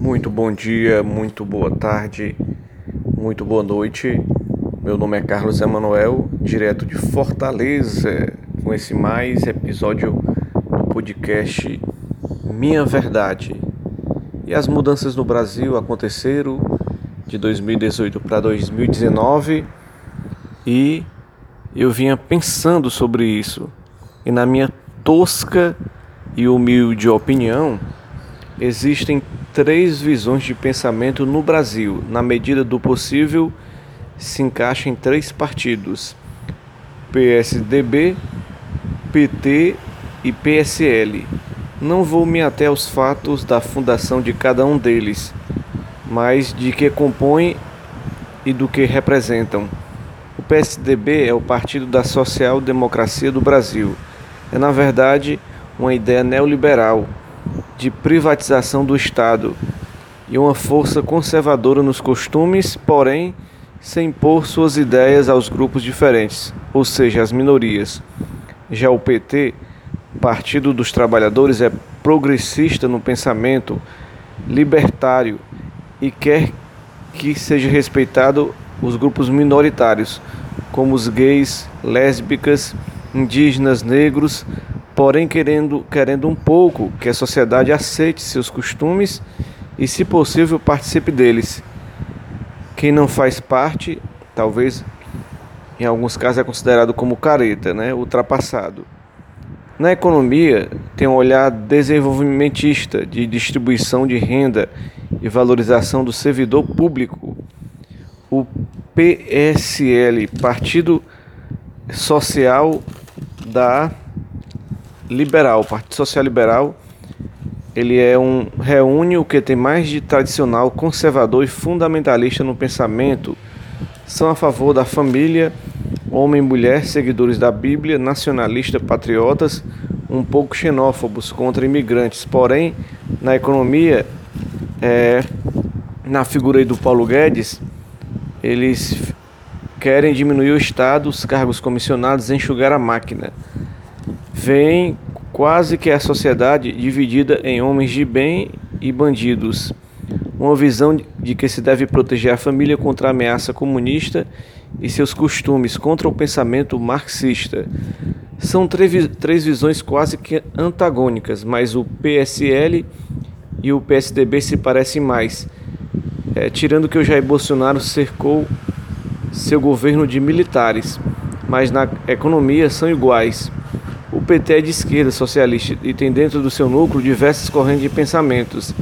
Muito bom dia, muito boa tarde, muito boa noite. Meu nome é Carlos Emanuel, direto de Fortaleza, com esse mais episódio do podcast Minha Verdade. E as mudanças no Brasil aconteceram de 2018 para 2019 e eu vinha pensando sobre isso. E na minha tosca e humilde opinião, existem três visões de pensamento no Brasil. Na medida do possível, se encaixa em três partidos: PSDB, PT e PSL. Não vou me até aos fatos da fundação de cada um deles, mas de que compõem e do que representam. O PSDB é o Partido da Social Democracia do Brasil. É, na verdade, uma ideia neoliberal de privatização do Estado e uma força conservadora nos costumes, porém sem impor suas ideias aos grupos diferentes, ou seja, às minorias. Já o PT, Partido dos Trabalhadores, é progressista no pensamento, libertário e quer que seja respeitado os grupos minoritários, como os gays, lésbicas, indígenas, negros, porém querendo, querendo um pouco que a sociedade aceite seus costumes e, se possível, participe deles. Quem não faz parte, talvez em alguns casos é considerado como careta, né? ultrapassado. Na economia, tem um olhar desenvolvimentista de distribuição de renda e valorização do servidor público. O PSL, Partido Social da liberal, o Partido Social Liberal, ele é um reúne o que tem mais de tradicional, conservador e fundamentalista no pensamento. São a favor da família, homem e mulher, seguidores da Bíblia, nacionalistas, patriotas, um pouco xenófobos contra imigrantes. Porém, na economia, é, na figura do Paulo Guedes, eles querem diminuir o Estado, os cargos comissionados, enxugar a máquina vem quase que a sociedade dividida em homens de bem e bandidos. Uma visão de que se deve proteger a família contra a ameaça comunista e seus costumes contra o pensamento marxista. São três visões quase que antagônicas, mas o PSL e o PSDB se parecem mais, é, tirando que o Jair Bolsonaro cercou seu governo de militares, mas na economia são iguais. O PT é de esquerda socialista e tem dentro do seu núcleo diversas correntes de pensamentos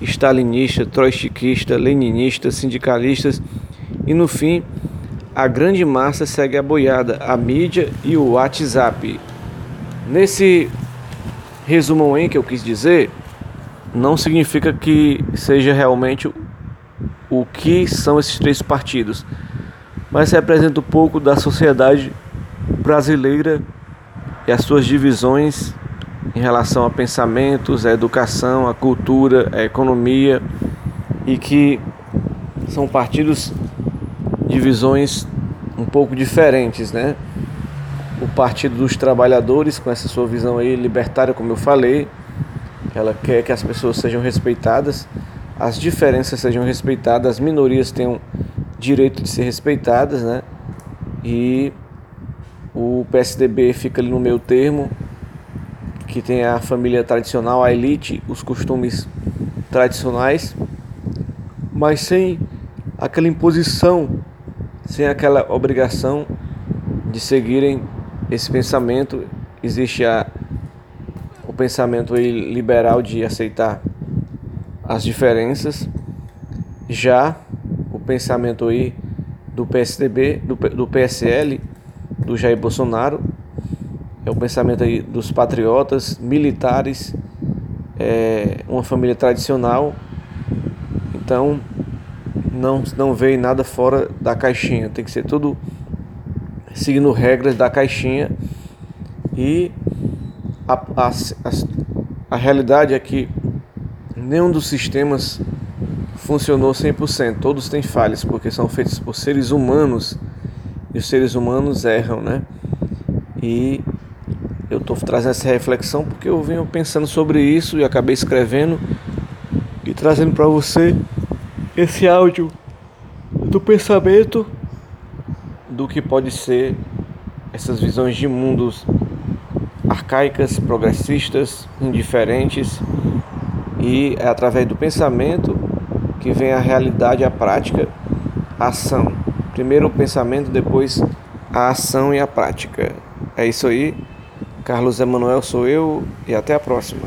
stalinista, trotskista, leninista, sindicalistas e no fim a grande massa segue a boiada, a mídia e o WhatsApp. Nesse resumo em que eu quis dizer, não significa que seja realmente o que são esses três partidos, mas representa um pouco da sociedade brasileira e as suas divisões em relação a pensamentos, a educação, a cultura, a economia e que são partidos de visões um pouco diferentes, né? O Partido dos Trabalhadores, com essa sua visão aí libertária, como eu falei, ela quer que as pessoas sejam respeitadas, as diferenças sejam respeitadas, as minorias tenham direito de ser respeitadas, né? E o PSDB fica ali no meio termo, que tem a família tradicional, a elite, os costumes tradicionais, mas sem aquela imposição, sem aquela obrigação de seguirem esse pensamento. Existe a, o pensamento liberal de aceitar as diferenças, já o pensamento aí do PSDB, do, do PSL, do Jair Bolsonaro, é o pensamento aí dos patriotas, militares, é, uma família tradicional. Então, não, não veio nada fora da caixinha, tem que ser tudo seguindo regras da caixinha. E a, a, a, a realidade é que nenhum dos sistemas funcionou 100%, todos têm falhas, porque são feitos por seres humanos e os seres humanos erram, né? E eu estou trazendo essa reflexão porque eu venho pensando sobre isso e acabei escrevendo e trazendo para você esse áudio do pensamento do que pode ser essas visões de mundos arcaicas, progressistas, indiferentes e é através do pensamento que vem a realidade, a prática, a ação. Primeiro o pensamento, depois a ação e a prática. É isso aí. Carlos Emanuel sou eu e até a próxima.